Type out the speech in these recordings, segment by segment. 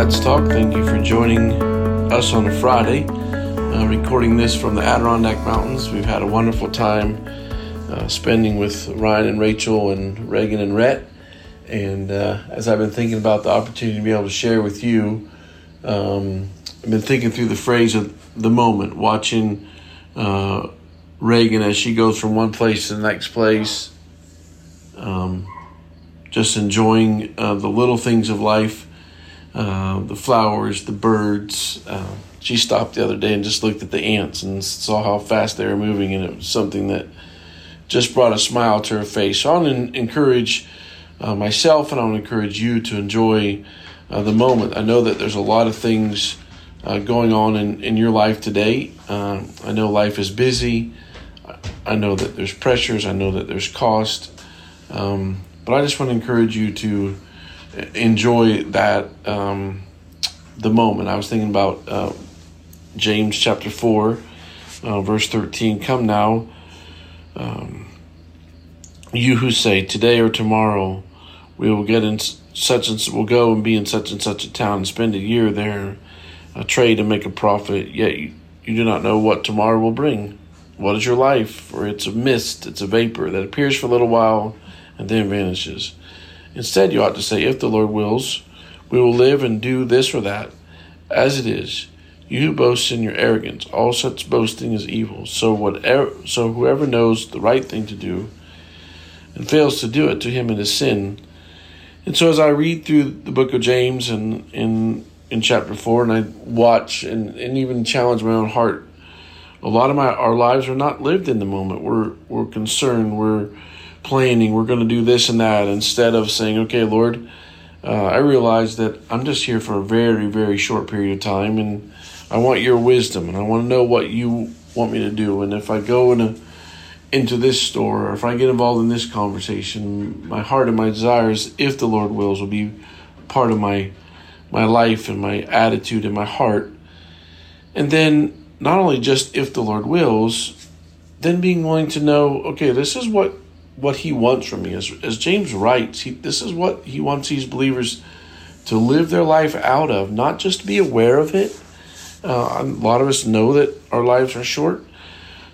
Let's Talk. Thank you for joining us on a Friday. Uh, recording this from the Adirondack Mountains. We've had a wonderful time uh, spending with Ryan and Rachel and Reagan and Rhett. And uh, as I've been thinking about the opportunity to be able to share with you, um, I've been thinking through the phrase of the moment, watching uh, Reagan as she goes from one place to the next place, um, just enjoying uh, the little things of life, uh, the flowers, the birds. Uh, she stopped the other day and just looked at the ants and saw how fast they were moving, and it was something that just brought a smile to her face. So I want to encourage uh, myself and I want to encourage you to enjoy uh, the moment. I know that there's a lot of things uh, going on in, in your life today. I know life is busy. I know that there's pressures. I know that there's cost. Um, but I just want to encourage you to enjoy that um, the moment. I was thinking about uh, James chapter 4, uh, verse 13. Come now um, you who say today or tomorrow we will get in such and will go and be in such and such a town and spend a year there, a trade and make a profit. Yet you, you do not know what tomorrow will bring. What is your life? For it's a mist, it's a vapor that appears for a little while and then vanishes. Instead, you ought to say, if the Lord wills, we will live and do this or that. As it is, you who boast in your arrogance, all such boasting is evil. So whatever, so whoever knows the right thing to do and fails to do it, to him it is sin. And so as I read through the book of James and in in chapter four, and I watch and, and even challenge my own heart, a lot of my our lives are not lived in the moment. We're we're concerned, we're planning, we're going to do this and that instead of saying, okay, Lord. Uh, I realize that I'm just here for a very, very short period of time, and I want your wisdom and I want to know what you want me to do. And if I go in a, into this store or if I get involved in this conversation, my heart and my desires, if the Lord wills, will be part of my my life and my attitude and my heart. And then not only just if the Lord wills, then being willing to know, okay, this is what what he wants from me. As, as James writes, he, this is what he wants these believers to live their life out of, not just be aware of it, uh, a lot of us know that our lives are short.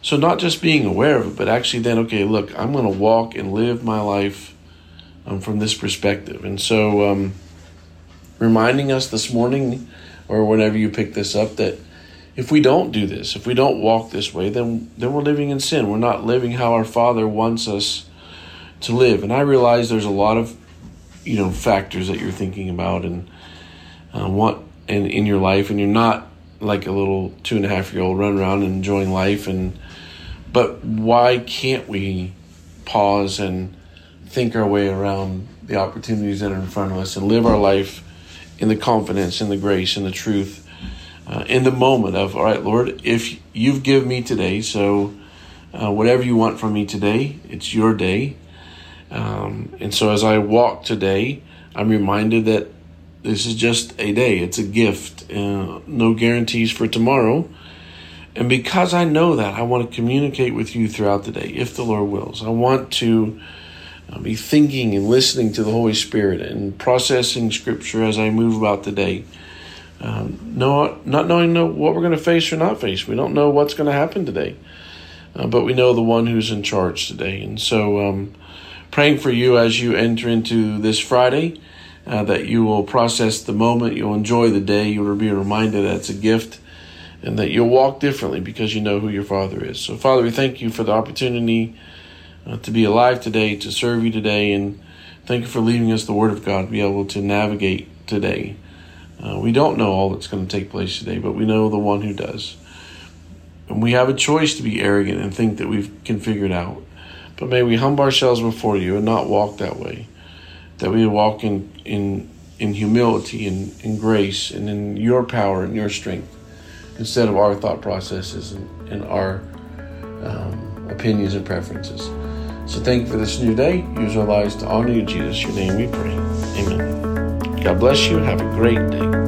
So, not just being aware of it, but actually then, okay, look, I'm going to walk and live my life um, from this perspective. And so, um, reminding us this morning or whenever you pick this up that if we don't do this, if we don't walk this way, then then we're living in sin. We're not living how our Father wants us to live. And I realize there's a lot of you know factors that you're thinking about and uh, what and in your life, and you're not like a little two and a half year old run around and enjoying life. And but why can't we pause and think our way around the opportunities that are in front of us and live our life in the confidence in the grace in the truth uh, in the moment of all right lord if you've given me today so uh, whatever you want from me today it's your day um, and so as i walk today i'm reminded that this is just a day, it's a gift, uh, no guarantees for tomorrow. And because I know that, I want to communicate with you throughout the day, if the Lord wills. I want to uh, be thinking and listening to the Holy Spirit and processing Scripture as I move about the day. Um, no, not knowing what we're going to face or not face. We don't know what's going to happen today, uh, but we know the one who's in charge today. And so, um, praying for you as you enter into this Friday uh, that you will process the moment, you'll enjoy the day, you will be reminded that it's a gift, and that you'll walk differently because you know who your Father is. So, Father, we thank you for the opportunity uh, to be alive today, to serve you today, and thank you for leaving us the Word of God to be able to navigate today. Uh, we don't know all that's going to take place today, but we know the one who does. And we have a choice to be arrogant and think that we can figure it out. But may we humble ourselves before you and not walk that way that we walk in in in humility and in grace and in your power and your strength instead of our thought processes and, and our um, opinions and preferences. So thank you for this new day. Use our lives to honor you, Jesus. Your name we pray. Amen. God bless you. Have a great day.